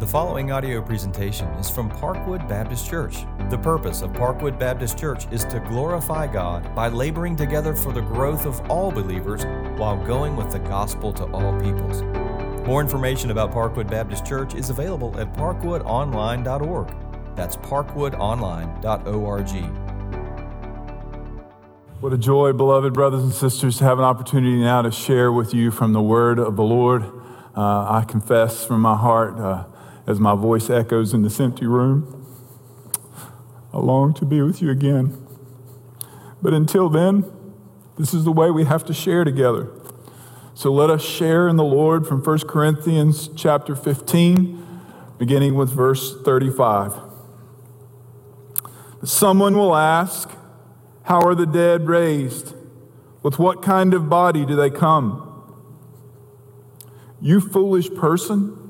The following audio presentation is from Parkwood Baptist Church. The purpose of Parkwood Baptist Church is to glorify God by laboring together for the growth of all believers while going with the gospel to all peoples. More information about Parkwood Baptist Church is available at parkwoodonline.org. That's parkwoodonline.org. What a joy, beloved brothers and sisters, to have an opportunity now to share with you from the word of the Lord. Uh, I confess from my heart, uh, as my voice echoes in this empty room, I long to be with you again. But until then, this is the way we have to share together. So let us share in the Lord from 1 Corinthians chapter 15, beginning with verse 35. Someone will ask, How are the dead raised? With what kind of body do they come? You foolish person.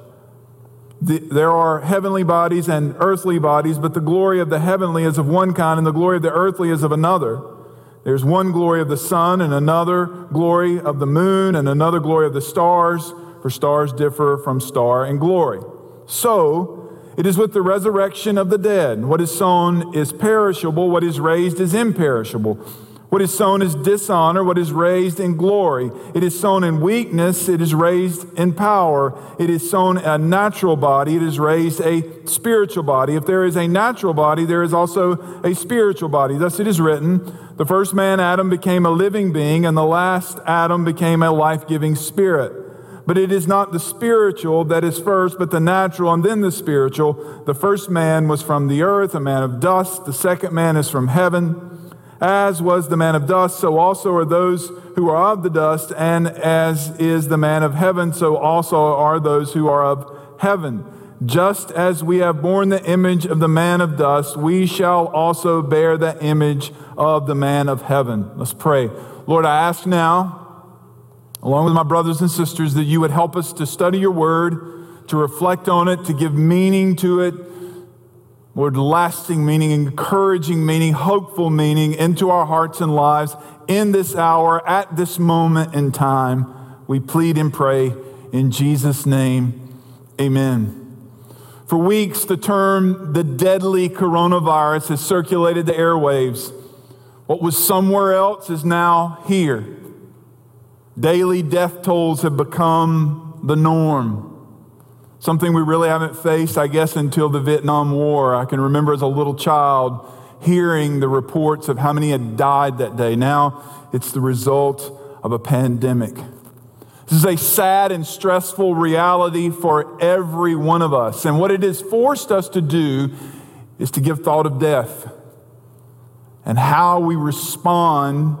The, there are heavenly bodies and earthly bodies, but the glory of the heavenly is of one kind, and the glory of the earthly is of another. There's one glory of the sun, and another glory of the moon, and another glory of the stars, for stars differ from star in glory. So, it is with the resurrection of the dead. What is sown is perishable, what is raised is imperishable. What is sown is dishonor, what is raised in glory. It is sown in weakness, it is raised in power. It is sown a natural body, it is raised a spiritual body. If there is a natural body, there is also a spiritual body. Thus it is written the first man, Adam, became a living being, and the last Adam became a life giving spirit. But it is not the spiritual that is first, but the natural, and then the spiritual. The first man was from the earth, a man of dust. The second man is from heaven. As was the man of dust, so also are those who are of the dust, and as is the man of heaven, so also are those who are of heaven. Just as we have borne the image of the man of dust, we shall also bear the image of the man of heaven. Let's pray. Lord, I ask now, along with my brothers and sisters, that you would help us to study your word, to reflect on it, to give meaning to it Lord, lasting meaning, encouraging meaning, hopeful meaning into our hearts and lives in this hour, at this moment in time. We plead and pray in Jesus' name. Amen. For weeks, the term the deadly coronavirus has circulated the airwaves. What was somewhere else is now here. Daily death tolls have become the norm. Something we really haven't faced, I guess, until the Vietnam War. I can remember as a little child hearing the reports of how many had died that day. Now it's the result of a pandemic. This is a sad and stressful reality for every one of us. And what it has forced us to do is to give thought of death and how we respond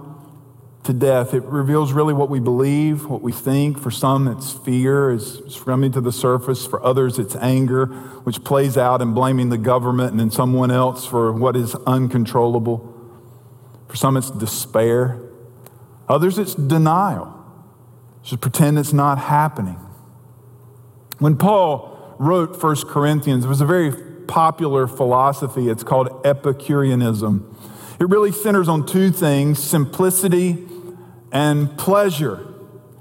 to death. It reveals really what we believe, what we think. For some, it's fear is coming to the surface. For others, it's anger, which plays out in blaming the government and in someone else for what is uncontrollable. For some, it's despair. Others, it's denial. Just pretend it's not happening. When Paul wrote 1 Corinthians, it was a very popular philosophy. It's called Epicureanism. It really centers on two things simplicity and pleasure.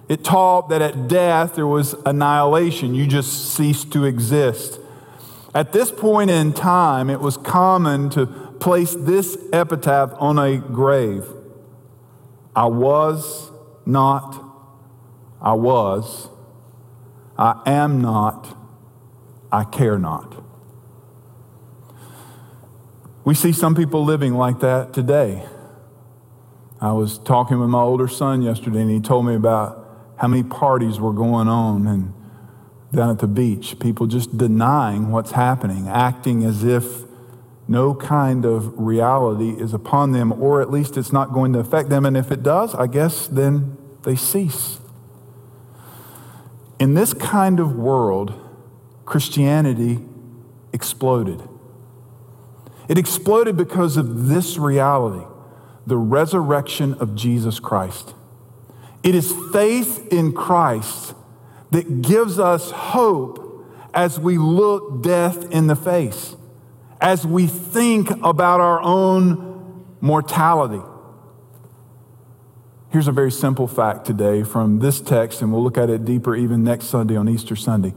It taught that at death there was annihilation, you just ceased to exist. At this point in time, it was common to place this epitaph on a grave I was not, I was, I am not, I care not. We see some people living like that today. I was talking with my older son yesterday, and he told me about how many parties were going on and down at the beach. People just denying what's happening, acting as if no kind of reality is upon them, or at least it's not going to affect them. And if it does, I guess then they cease. In this kind of world, Christianity exploded. It exploded because of this reality the resurrection of Jesus Christ. It is faith in Christ that gives us hope as we look death in the face, as we think about our own mortality. Here's a very simple fact today from this text, and we'll look at it deeper even next Sunday on Easter Sunday.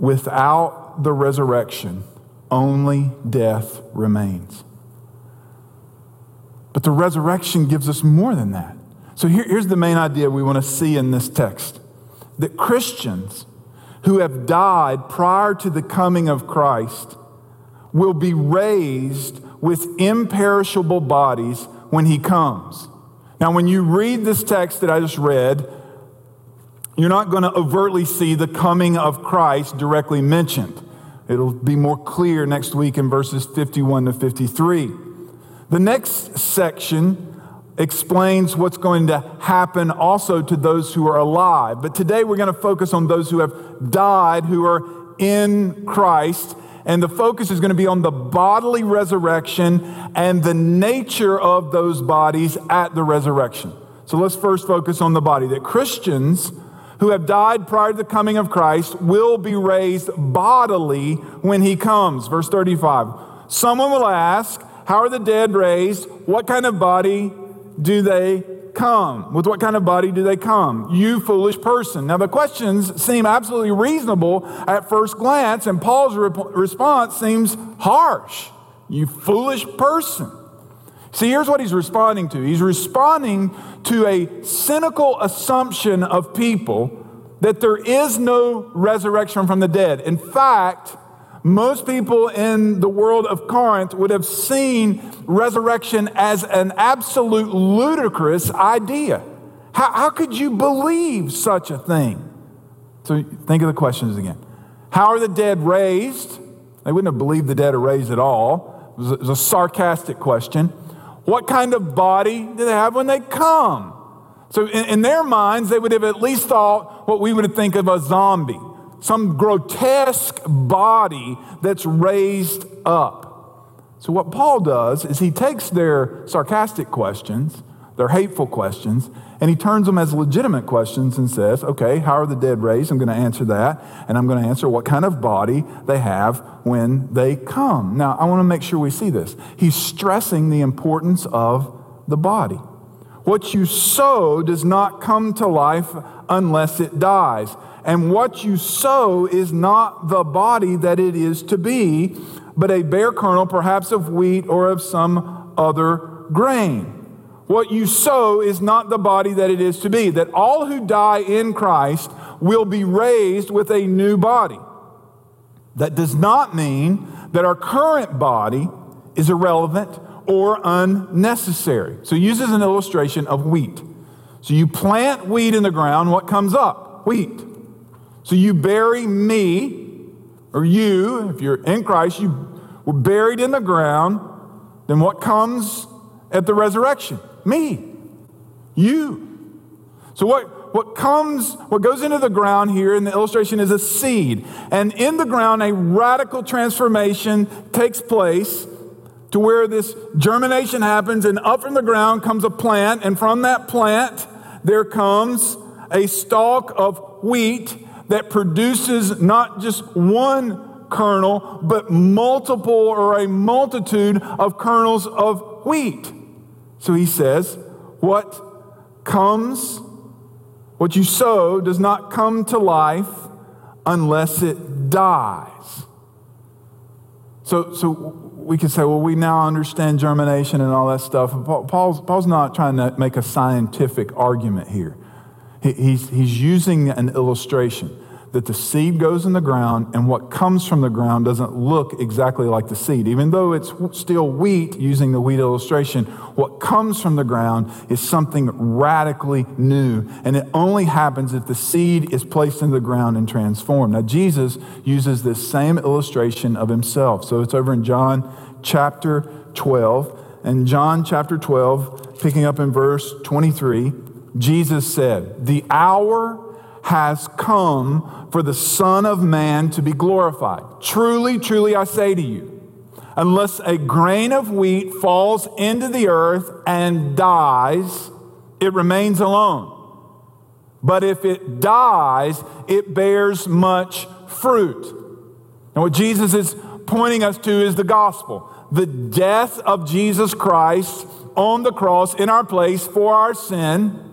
Without the resurrection, only death remains. But the resurrection gives us more than that. So here, here's the main idea we want to see in this text that Christians who have died prior to the coming of Christ will be raised with imperishable bodies when he comes. Now, when you read this text that I just read, you're not going to overtly see the coming of Christ directly mentioned. It'll be more clear next week in verses 51 to 53. The next section explains what's going to happen also to those who are alive. But today we're going to focus on those who have died, who are in Christ. And the focus is going to be on the bodily resurrection and the nature of those bodies at the resurrection. So let's first focus on the body. That Christians who have died prior to the coming of Christ will be raised bodily when he comes. Verse 35. Someone will ask, How are the dead raised? What kind of body do they come? With what kind of body do they come? You foolish person. Now, the questions seem absolutely reasonable at first glance, and Paul's re- response seems harsh. You foolish person. See, here's what he's responding to he's responding to a cynical assumption of people that there is no resurrection from the dead. In fact, most people in the world of Corinth would have seen resurrection as an absolute ludicrous idea. How, how could you believe such a thing? So think of the questions again. How are the dead raised? They wouldn't have believed the dead are raised at all. It was a, it was a sarcastic question. What kind of body do they have when they come? So, in, in their minds, they would have at least thought what we would think of a zombie some grotesque body that's raised up. So, what Paul does is he takes their sarcastic questions, their hateful questions, and he turns them as legitimate questions and says, okay, how are the dead raised? I'm going to answer that. And I'm going to answer what kind of body they have when they come. Now, I want to make sure we see this. He's stressing the importance of the body. What you sow does not come to life unless it dies. And what you sow is not the body that it is to be, but a bare kernel, perhaps of wheat or of some other grain. What you sow is not the body that it is to be. That all who die in Christ will be raised with a new body. That does not mean that our current body is irrelevant or unnecessary. So he uses an illustration of wheat. So you plant wheat in the ground, what comes up? Wheat. So you bury me, or you, if you're in Christ, you were buried in the ground. Then what comes at the resurrection? Me. You. So what, what comes, what goes into the ground here in the illustration is a seed. And in the ground, a radical transformation takes place to where this germination happens, and up from the ground comes a plant, and from that plant, there comes a stalk of wheat that produces not just one kernel, but multiple or a multitude of kernels of wheat. So he says, What comes, what you sow, does not come to life unless it dies. So, so we could say, well, we now understand germination and all that stuff. Paul's, Paul's not trying to make a scientific argument here. He's, he's using an illustration that the seed goes in the ground and what comes from the ground doesn't look exactly like the seed. Even though it's still wheat, using the wheat illustration, what comes from the ground is something radically new. And it only happens if the seed is placed in the ground and transformed. Now, Jesus uses this same illustration of himself. So it's over in John chapter 12. And John chapter 12, picking up in verse 23, Jesus said, The hour has come for the Son of Man to be glorified. Truly, truly, I say to you, unless a grain of wheat falls into the earth and dies, it remains alone. But if it dies, it bears much fruit. And what Jesus is pointing us to is the gospel the death of Jesus Christ on the cross in our place for our sin,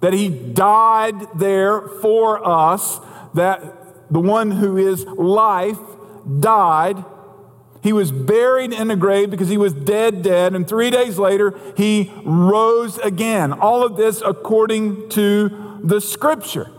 that he died there for us, that the one who is life died. He was buried in a grave because he was dead, dead, and three days later he rose again. All of this according to the scripture.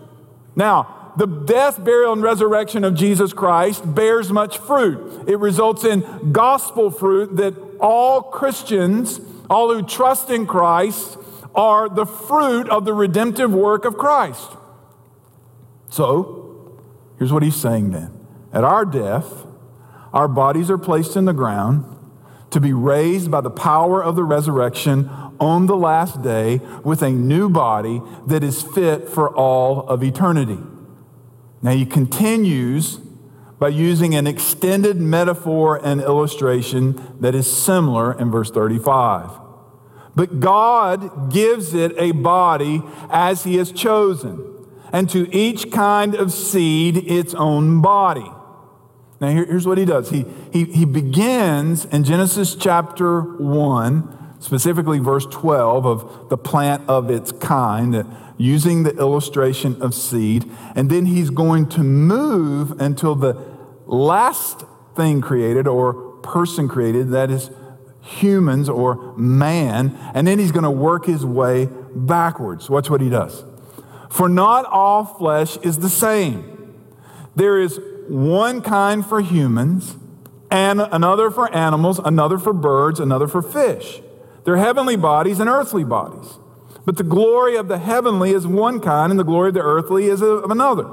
Now, the death, burial, and resurrection of Jesus Christ bears much fruit. It results in gospel fruit that all Christians, all who trust in Christ, are the fruit of the redemptive work of Christ. So, here's what he's saying then. At our death, our bodies are placed in the ground to be raised by the power of the resurrection on the last day with a new body that is fit for all of eternity. Now he continues by using an extended metaphor and illustration that is similar in verse 35. But God gives it a body as he has chosen, and to each kind of seed its own body. Now, here, here's what he does he, he, he begins in Genesis chapter 1, specifically verse 12, of the plant of its kind using the illustration of seed. And then he's going to move until the last thing created or person created, that is humans or man. And then he's going to work his way backwards. Watch what he does. For not all flesh is the same. There is one kind for humans, and another for animals, another for birds, another for fish. They're heavenly bodies and earthly bodies. But the glory of the heavenly is one kind, and the glory of the earthly is of another.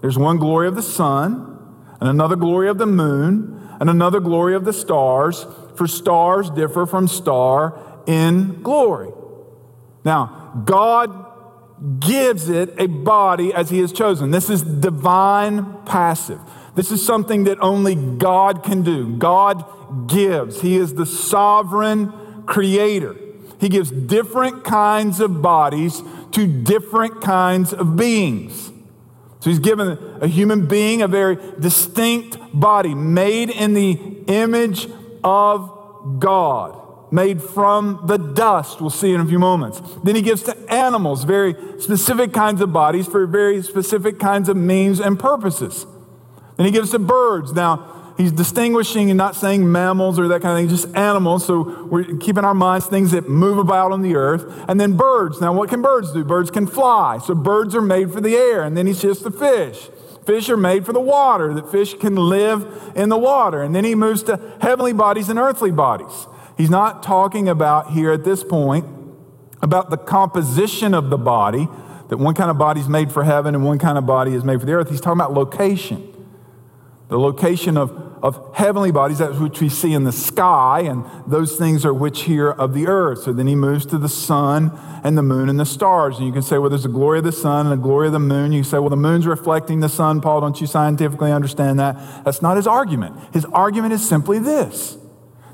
There's one glory of the sun, and another glory of the moon, and another glory of the stars, for stars differ from star in glory. Now, God gives it a body as He has chosen. This is divine passive. This is something that only God can do. God gives, He is the sovereign creator. He gives different kinds of bodies to different kinds of beings. So he's given a human being a very distinct body, made in the image of God, made from the dust. We'll see in a few moments. Then he gives to animals very specific kinds of bodies for very specific kinds of means and purposes. Then he gives to birds. Now, he's distinguishing and not saying mammals or that kind of thing, just animals. So we're keeping our minds things that move about on the earth. And then birds. Now, what can birds do? Birds can fly. So birds are made for the air. And then he's just the fish. Fish are made for the water, that fish can live in the water. And then he moves to heavenly bodies and earthly bodies. He's not talking about here at this point about the composition of the body, that one kind of body is made for heaven and one kind of body is made for the earth. He's talking about location. The location of of heavenly bodies, that which we see in the sky, and those things are which here of the earth. So then he moves to the sun and the moon and the stars. And you can say, well, there's the glory of the sun and the glory of the moon. You say, well, the moon's reflecting the sun. Paul, don't you scientifically understand that? That's not his argument. His argument is simply this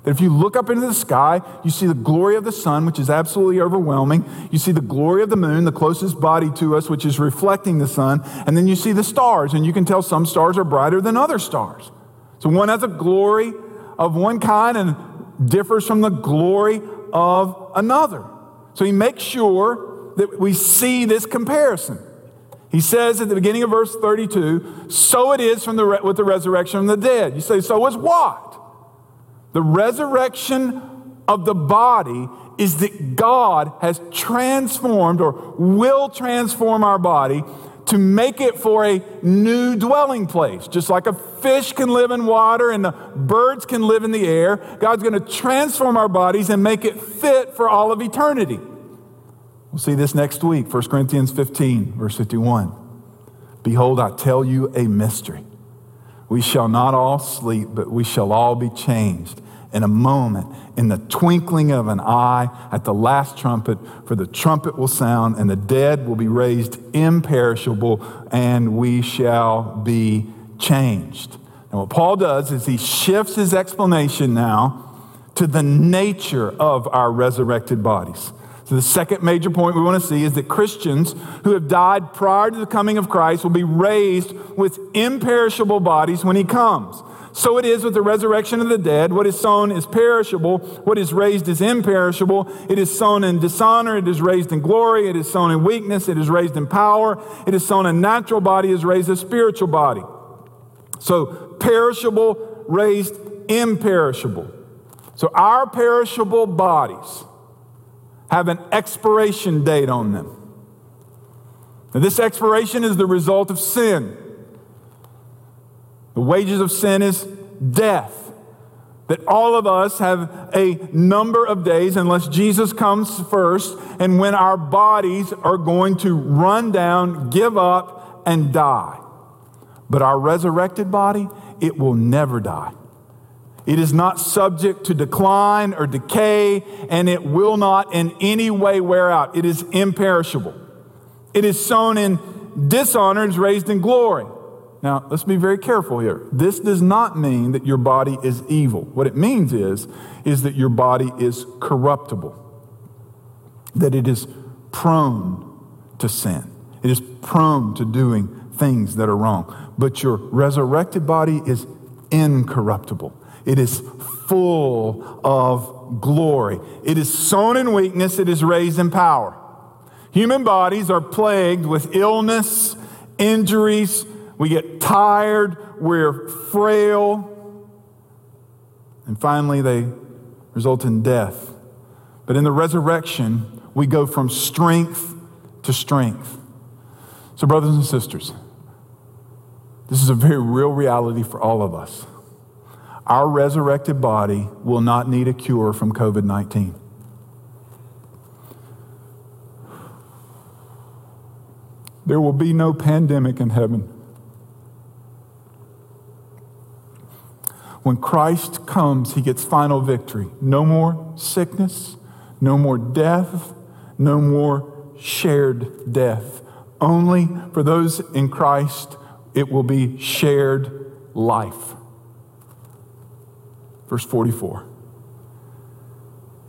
that if you look up into the sky, you see the glory of the sun, which is absolutely overwhelming. You see the glory of the moon, the closest body to us, which is reflecting the sun. And then you see the stars, and you can tell some stars are brighter than other stars. So one has a glory of one kind and differs from the glory of another. So he makes sure that we see this comparison. He says at the beginning of verse 32, so it is from the re- with the resurrection of the dead. You say, so is what? The resurrection of the body is that God has transformed or will transform our body to make it for a new dwelling place. Just like a fish can live in water and the birds can live in the air, God's going to transform our bodies and make it fit for all of eternity. We'll see this next week, 1 Corinthians 15, verse 51. Behold, I tell you a mystery. We shall not all sleep, but we shall all be changed in a moment, in the twinkling of an eye, at the last trumpet, for the trumpet will sound, and the dead will be raised imperishable, and we shall be changed. And what Paul does is he shifts his explanation now to the nature of our resurrected bodies. So, the second major point we want to see is that Christians who have died prior to the coming of Christ will be raised with imperishable bodies when he comes. So it is with the resurrection of the dead. What is sown is perishable. What is raised is imperishable. It is sown in dishonor. It is raised in glory. It is sown in weakness. It is raised in power. It is sown a natural body. It is raised a spiritual body. So perishable, raised imperishable. So our perishable bodies have an expiration date on them. Now, this expiration is the result of sin. The wages of sin is death. That all of us have a number of days, unless Jesus comes first, and when our bodies are going to run down, give up, and die. But our resurrected body, it will never die. It is not subject to decline or decay, and it will not in any way wear out. It is imperishable. It is sown in dishonor, is raised in glory. Now, let's be very careful here. This does not mean that your body is evil. What it means is, is that your body is corruptible, that it is prone to sin, it is prone to doing things that are wrong. But your resurrected body is incorruptible, it is full of glory. It is sown in weakness, it is raised in power. Human bodies are plagued with illness, injuries, we get tired, we're frail, and finally they result in death. But in the resurrection, we go from strength to strength. So, brothers and sisters, this is a very real reality for all of us. Our resurrected body will not need a cure from COVID 19. There will be no pandemic in heaven. When Christ comes, he gets final victory. No more sickness, no more death, no more shared death. Only for those in Christ, it will be shared life. Verse 44.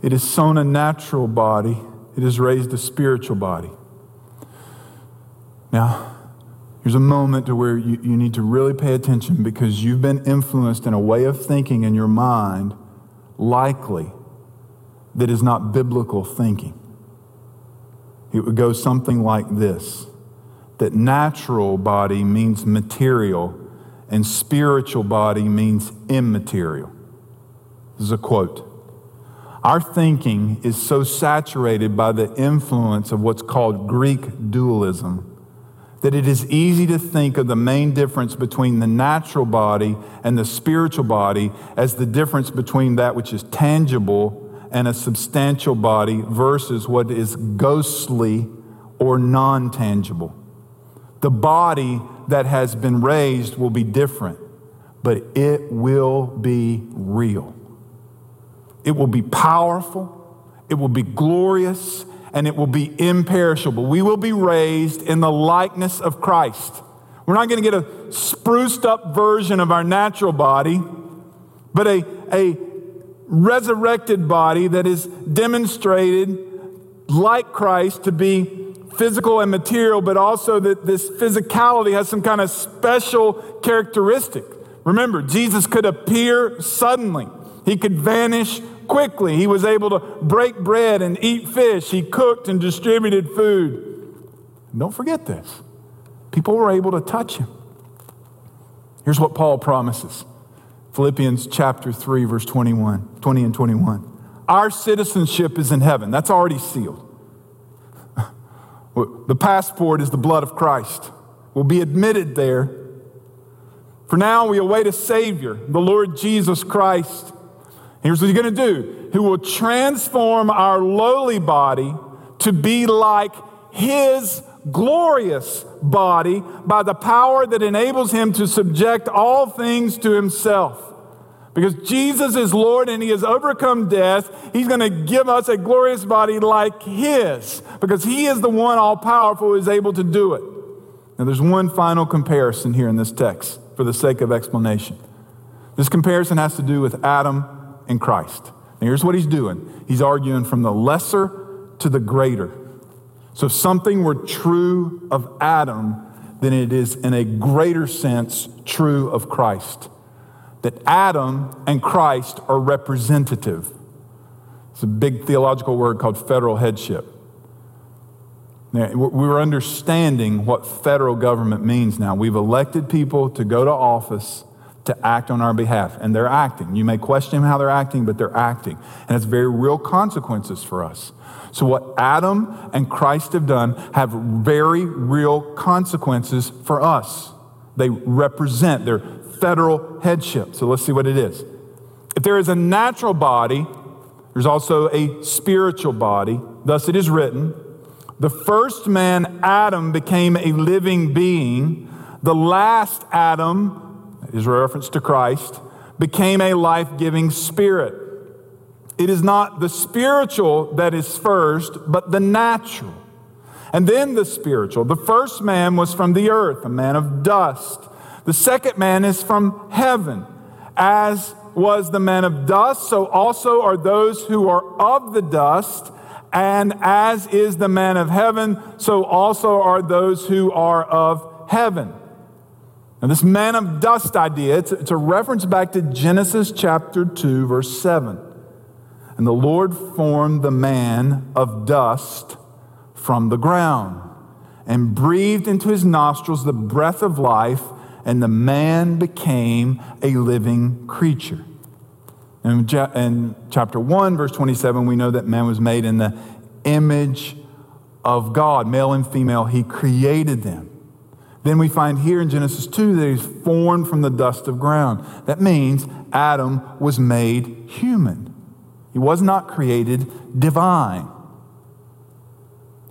It is sown a natural body, it is raised a spiritual body. Now, there's a moment to where you, you need to really pay attention because you've been influenced in a way of thinking in your mind, likely, that is not biblical thinking. It would go something like this that natural body means material and spiritual body means immaterial. This is a quote. Our thinking is so saturated by the influence of what's called Greek dualism that it is easy to think of the main difference between the natural body and the spiritual body as the difference between that which is tangible and a substantial body versus what is ghostly or non tangible. The body that has been raised will be different, but it will be real. It will be powerful, it will be glorious, and it will be imperishable. We will be raised in the likeness of Christ. We're not going to get a spruced up version of our natural body, but a, a resurrected body that is demonstrated like Christ to be physical and material, but also that this physicality has some kind of special characteristic. Remember, Jesus could appear suddenly, he could vanish quickly. He was able to break bread and eat fish. He cooked and distributed food. don't forget this people were able to touch him. Here's what Paul promises Philippians chapter 3, verse 21, 20 and 21. Our citizenship is in heaven, that's already sealed. The passport is the blood of Christ. We'll be admitted there. For now, we await a Savior, the Lord Jesus Christ Here's what he's going to do He will transform our lowly body to be like his glorious body by the power that enables him to subject all things to himself. Because Jesus is Lord and he has overcome death, he's going to give us a glorious body like his, because he is the one all powerful who is able to do it. Now, there's one final comparison here in this text for the sake of explanation. This comparison has to do with Adam and Christ. Here's what he's doing he's arguing from the lesser to the greater. So if something were true of Adam, then it is in a greater sense true of Christ. That Adam and Christ are representative. It's a big theological word called federal headship. Now, we're understanding what federal government means now. We've elected people to go to office to act on our behalf, and they're acting. You may question how they're acting, but they're acting. And it's very real consequences for us. So, what Adam and Christ have done have very real consequences for us. They represent their federal headship. So, let's see what it is. If there is a natural body, there's also a spiritual body. Thus, it is written the first man, Adam, became a living being. The last Adam, is a reference to Christ, became a life giving spirit. It is not the spiritual that is first, but the natural. And then the spiritual. The first man was from the earth, a man of dust. The second man is from heaven. As was the man of dust, so also are those who are of the dust. And as is the man of heaven, so also are those who are of heaven. Now, this man of dust idea, it's, it's a reference back to Genesis chapter 2, verse 7. And the Lord formed the man of dust from the ground and breathed into his nostrils the breath of life, and the man became a living creature. In, in chapter 1, verse 27, we know that man was made in the image of God, male and female, he created them. Then we find here in Genesis 2 that he's formed from the dust of ground. That means Adam was made human. He was not created divine.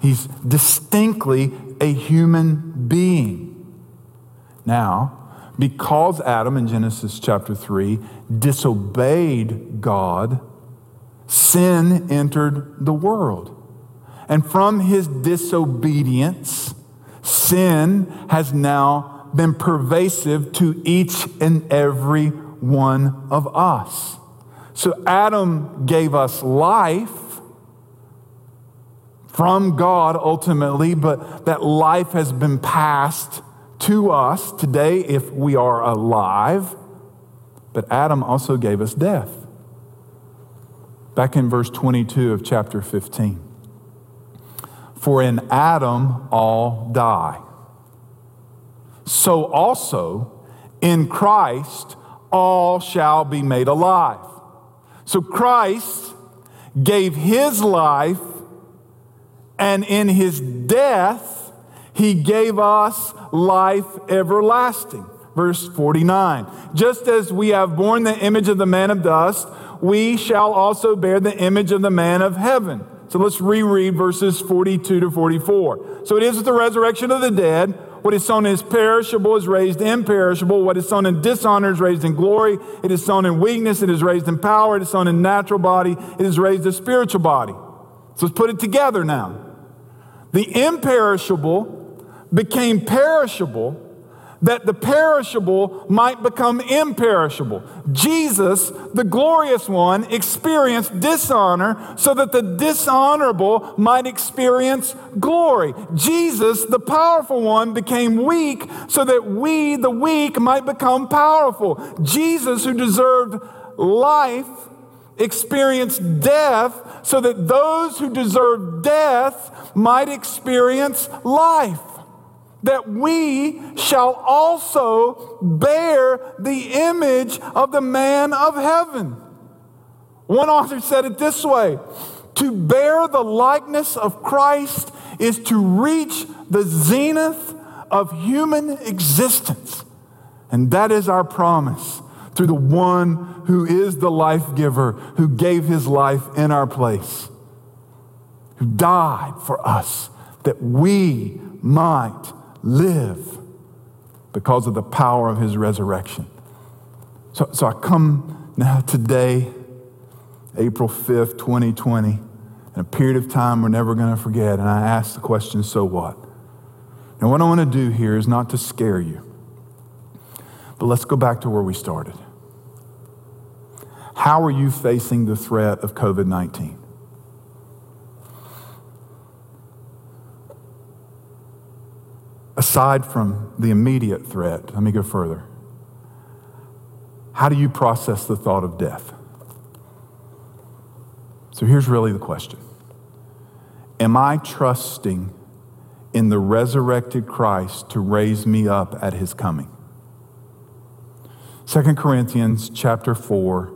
He's distinctly a human being. Now, because Adam in Genesis chapter 3 disobeyed God, sin entered the world. And from his disobedience, sin has now been pervasive to each and every one of us. So Adam gave us life from God ultimately, but that life has been passed to us today if we are alive. But Adam also gave us death. Back in verse 22 of chapter 15. For in Adam all die. So also in Christ all shall be made alive. So Christ gave his life, and in his death, he gave us life everlasting. Verse 49 Just as we have borne the image of the man of dust, we shall also bear the image of the man of heaven. So let's reread verses 42 to 44. So it is with the resurrection of the dead. What is sown is perishable is raised imperishable. What is sown in dishonor is raised in glory. It is sown in weakness. It is raised in power. It is sown in natural body. It is raised a spiritual body. So let's put it together now. The imperishable became perishable that the perishable might become imperishable. Jesus, the glorious one, experienced dishonor so that the dishonorable might experience glory. Jesus, the powerful one, became weak so that we, the weak, might become powerful. Jesus, who deserved life, experienced death so that those who deserve death might experience life that we shall also bear the image of the man of heaven. One author said it this way To bear the likeness of Christ is to reach the zenith of human existence. And that is our promise through the one who is the life giver, who gave his life in our place, who died for us that we might live because of the power of his resurrection. So, so I come now today, April 5th, 2020, in a period of time we're never going to forget, and I ask the question, so what? Now, what I want to do here is not to scare you, but let's go back to where we started. How are you facing the threat of COVID 19? Aside from the immediate threat, let me go further. How do you process the thought of death? So here's really the question Am I trusting in the resurrected Christ to raise me up at his coming? 2 Corinthians chapter 4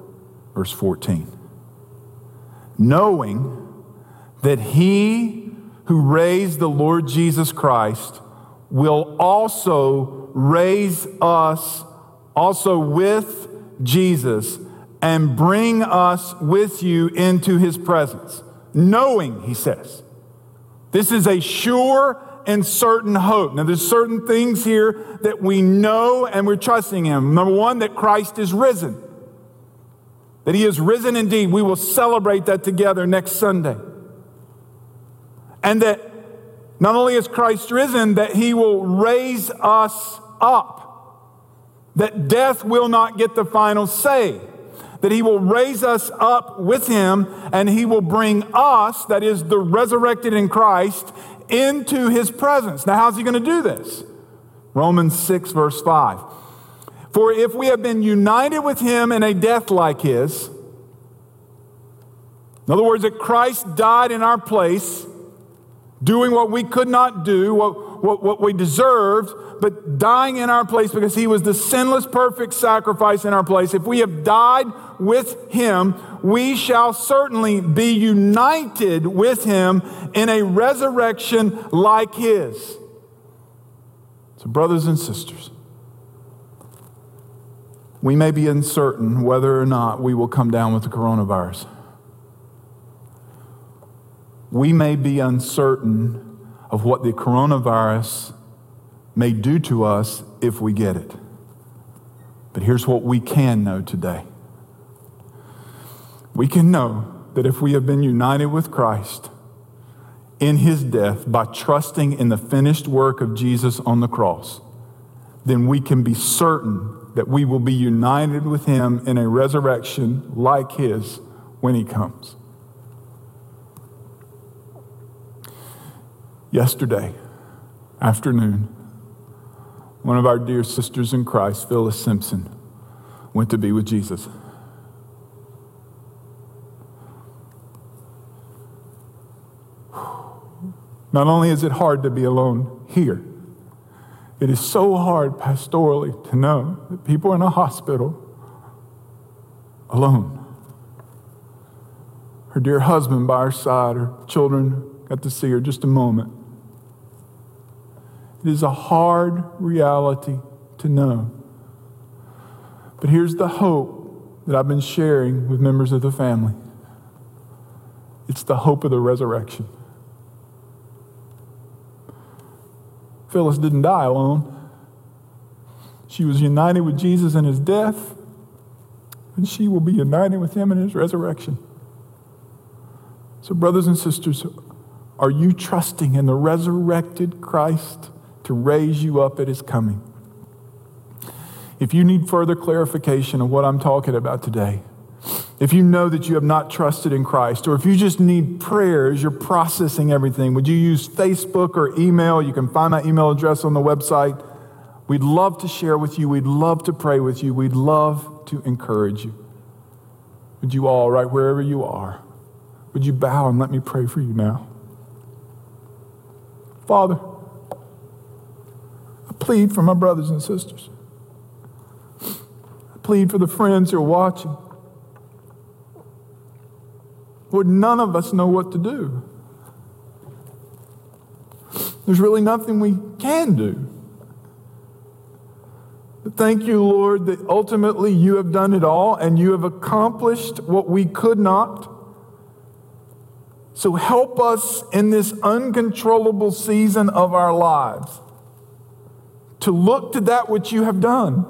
verse 14. Knowing that he who raised the Lord Jesus Christ will also raise us also with Jesus and bring us with you into his presence. Knowing, he says. This is a sure and certain hope. Now, there's certain things here that we know and we're trusting him. Number one, that Christ is risen. That he is risen indeed. We will celebrate that together next Sunday. And that not only is Christ risen, that he will raise us up. That death will not get the final say. That he will raise us up with him and he will bring us, that is the resurrected in Christ, into his presence. Now, how's he going to do this? Romans 6, verse 5. For if we have been united with him in a death like his, in other words, that Christ died in our place, doing what we could not do, what, what, what we deserved, but dying in our place because he was the sinless, perfect sacrifice in our place. If we have died with him, we shall certainly be united with him in a resurrection like his. So, brothers and sisters, we may be uncertain whether or not we will come down with the coronavirus. We may be uncertain of what the coronavirus may do to us if we get it. But here's what we can know today we can know that if we have been united with Christ in his death by trusting in the finished work of Jesus on the cross, then we can be certain that we will be united with him in a resurrection like his when he comes. Yesterday afternoon, one of our dear sisters in Christ, Phyllis Simpson, went to be with Jesus. Not only is it hard to be alone here, it is so hard pastorally to know that people in a hospital alone. Her dear husband by her side, her children got to see her just a moment. It is a hard reality to know. But here's the hope that I've been sharing with members of the family it's the hope of the resurrection. Phyllis didn't die alone. She was united with Jesus in his death, and she will be united with him in his resurrection. So, brothers and sisters, are you trusting in the resurrected Christ to raise you up at his coming? If you need further clarification of what I'm talking about today, if you know that you have not trusted in Christ, or if you just need prayers, you're processing everything, would you use Facebook or email? You can find my email address on the website. We'd love to share with you. We'd love to pray with you. We'd love to encourage you. Would you all, right wherever you are, would you bow and let me pray for you now? Father, plead for my brothers and sisters. I plead for the friends who are watching. Lord, none of us know what to do. There's really nothing we can do. But thank you, Lord, that ultimately you have done it all and you have accomplished what we could not. So help us in this uncontrollable season of our lives to look to that which you have done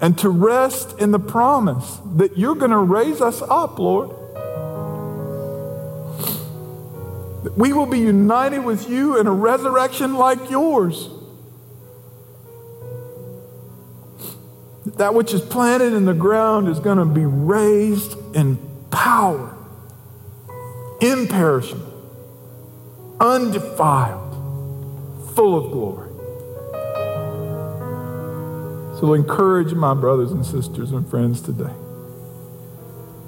and to rest in the promise that you're going to raise us up, Lord. That we will be united with you in a resurrection like yours. that which is planted in the ground is going to be raised in power, imperishable, undefiled, full of glory. So encourage my brothers and sisters and friends today.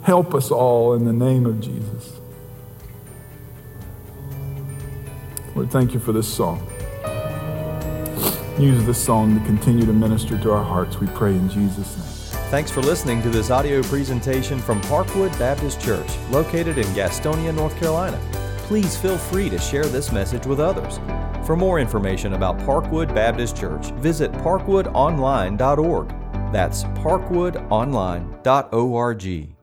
Help us all in the name of Jesus. Lord, thank you for this song. Use this song to continue to minister to our hearts, we pray in Jesus' name. Thanks for listening to this audio presentation from Parkwood Baptist Church, located in Gastonia, North Carolina. Please feel free to share this message with others. For more information about Parkwood Baptist Church, visit parkwoodonline.org. That's parkwoodonline.org.